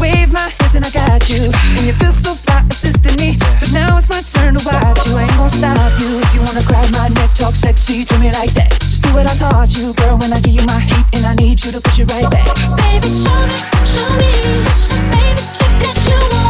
wave my hands and I got you. And you feel so fly assisting me. But now it's my turn to watch you. I ain't gonna stop you. If you wanna grab my neck, talk sexy to me like that. Just do what I taught you, girl. When I give you my heat and I need you to push it right back. Baby, show me, show me, baby, trick that you.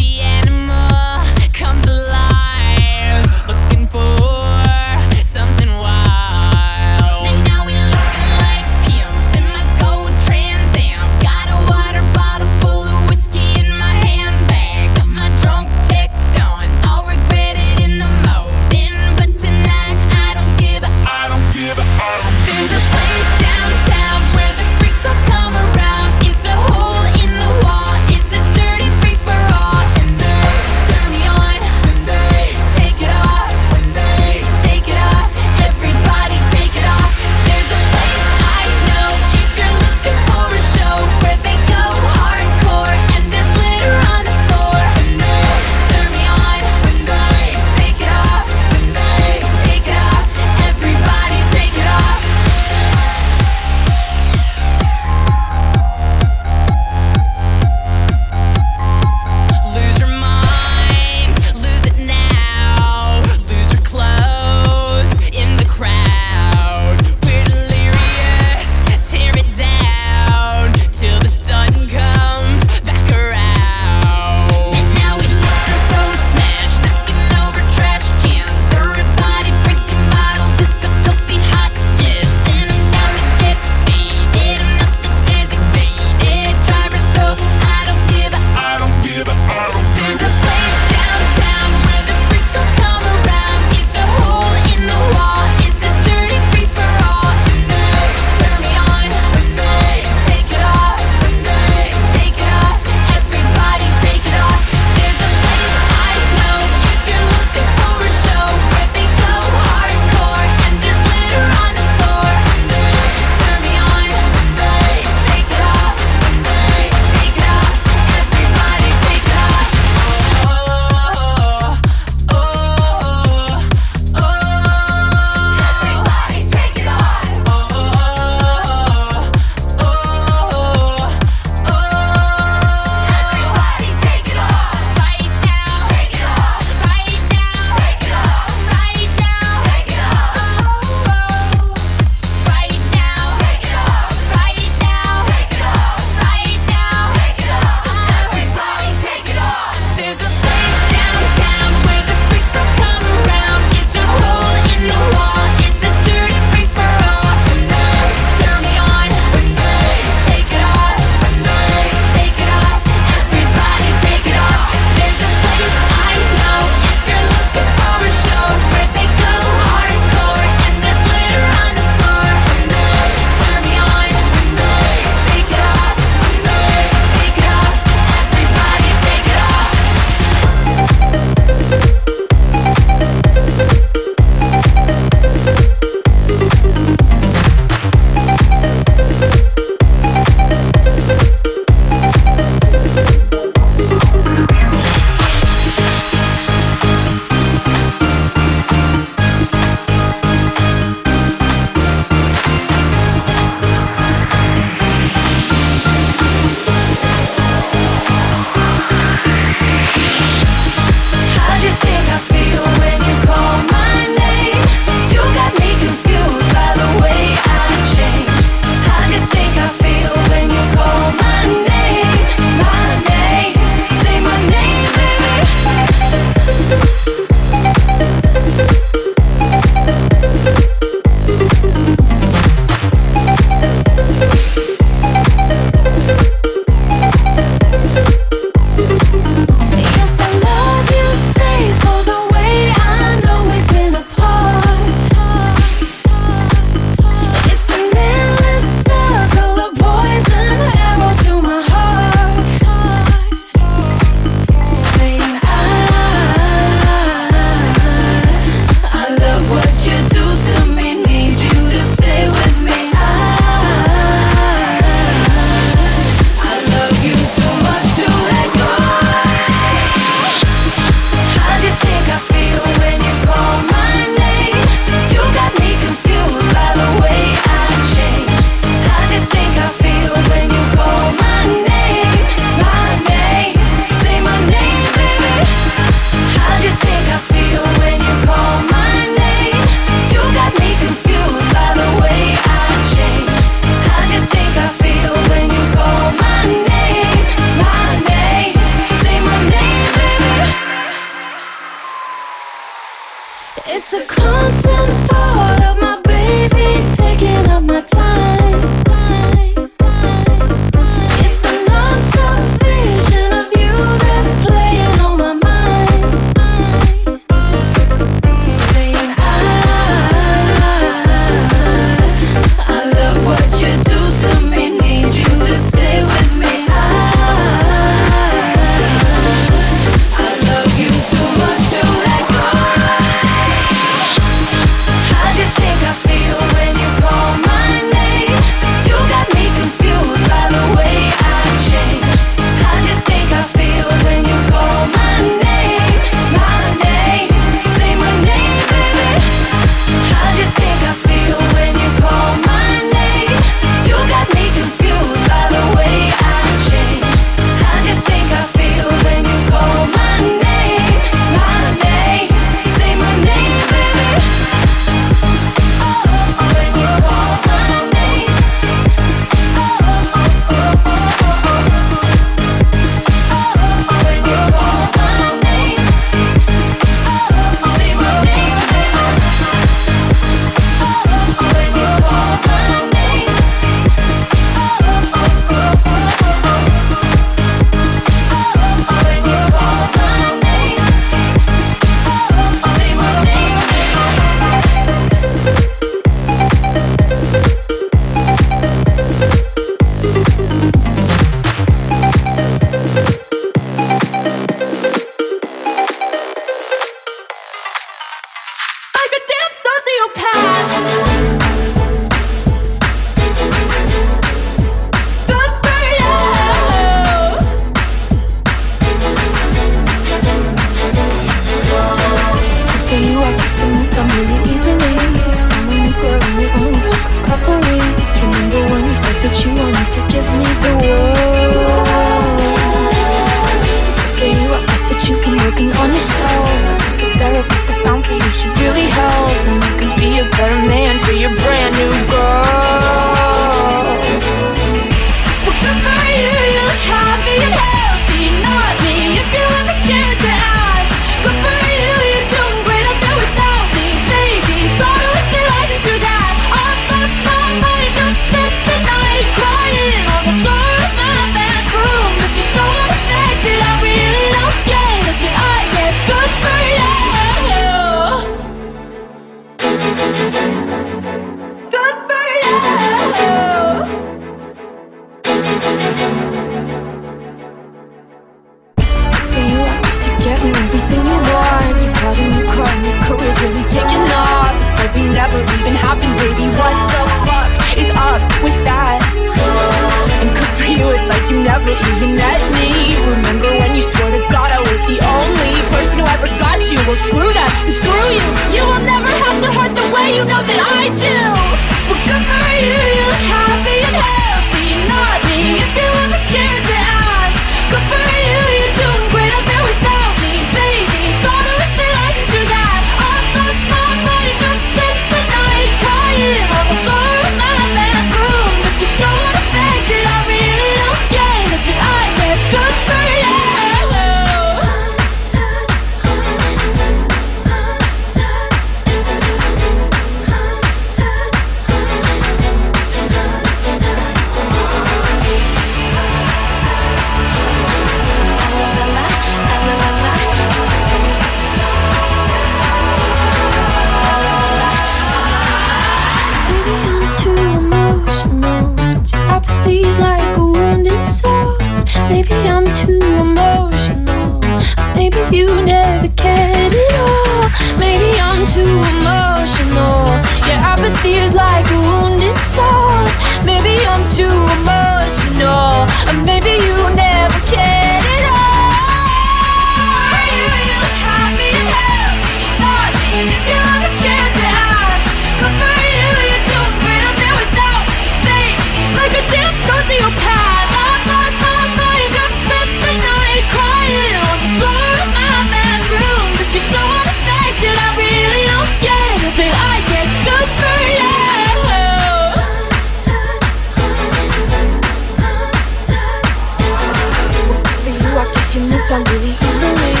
On really easily.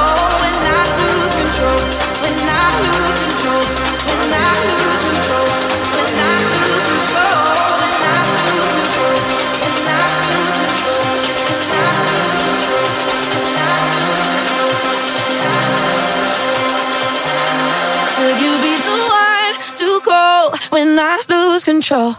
I lose control.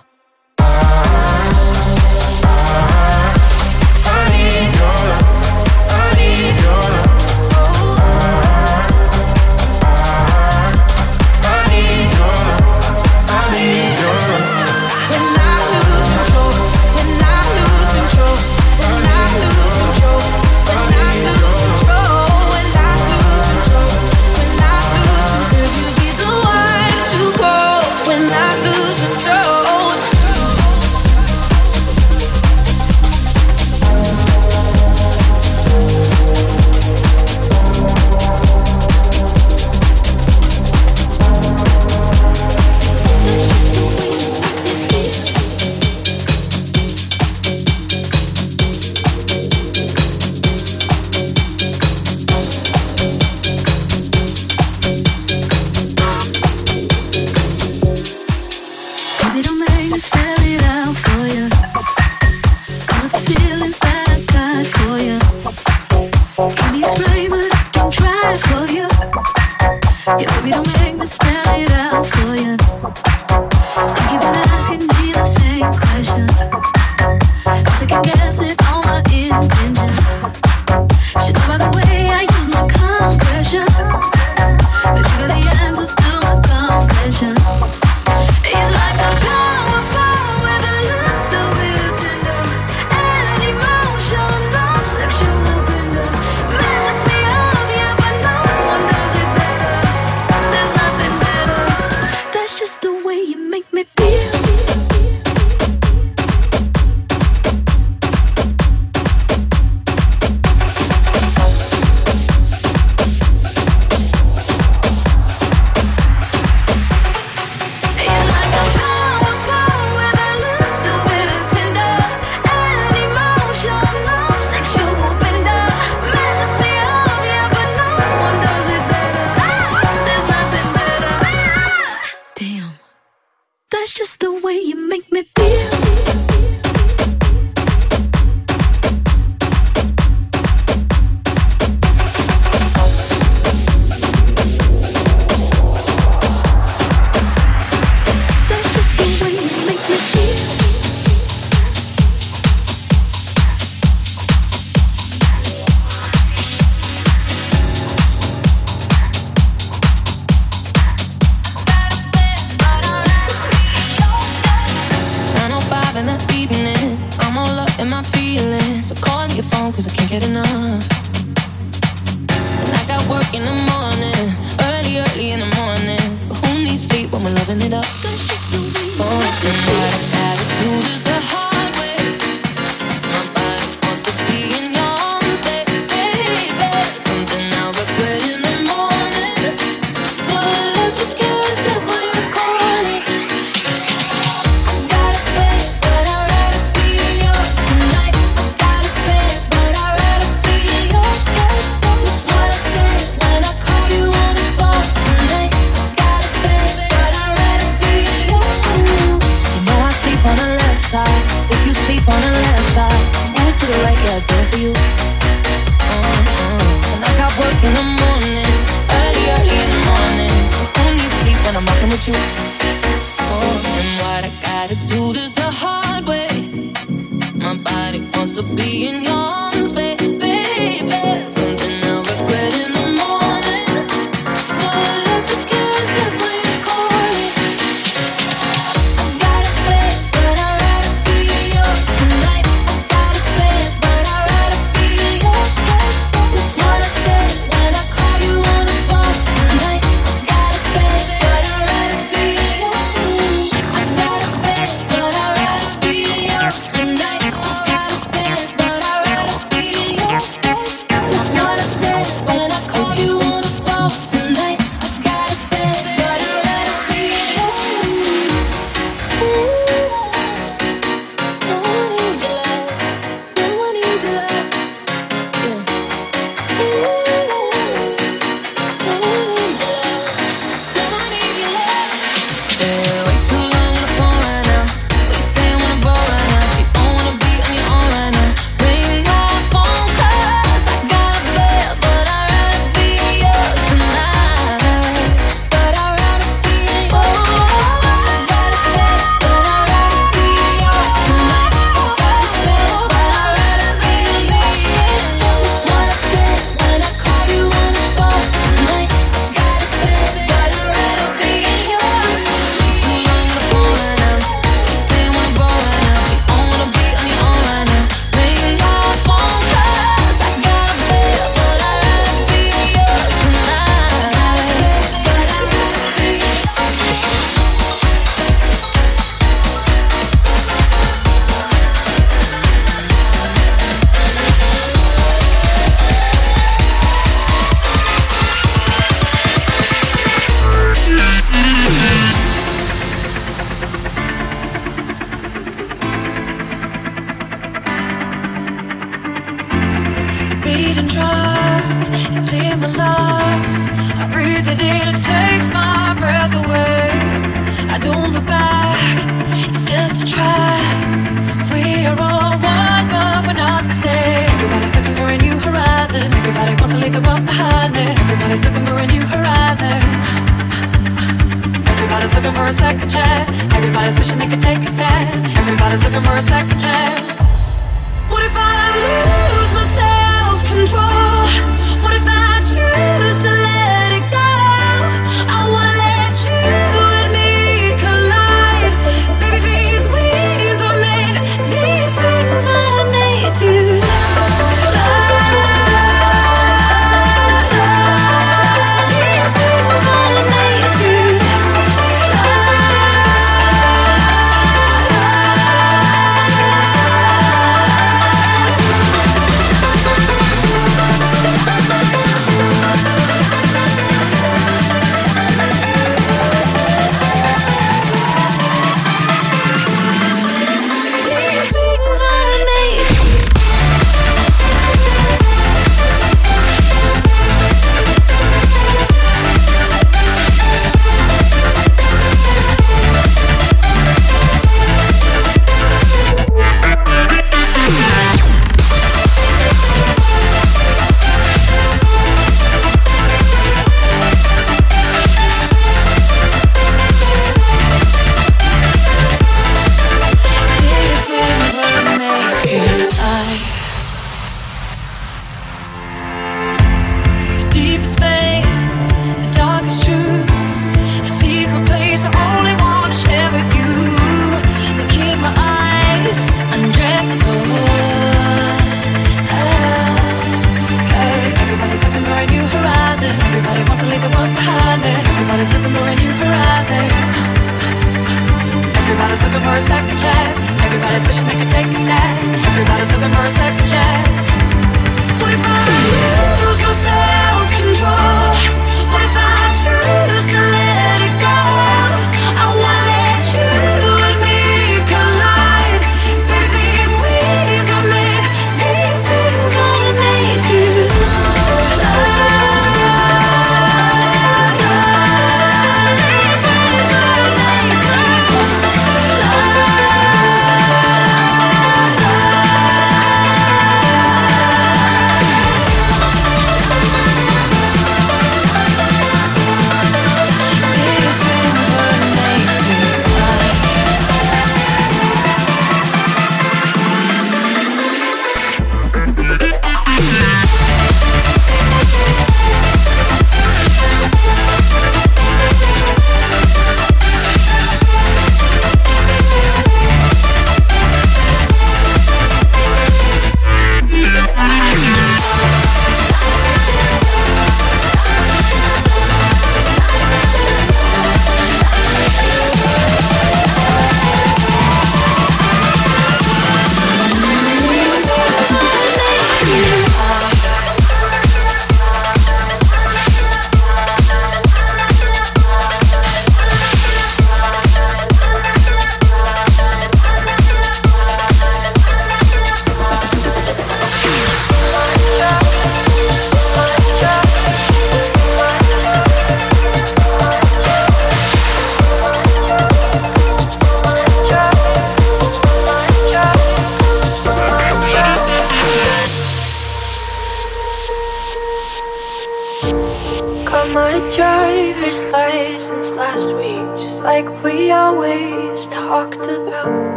Everybody's wishing they could take a stand. Everybody's looking for a second chance.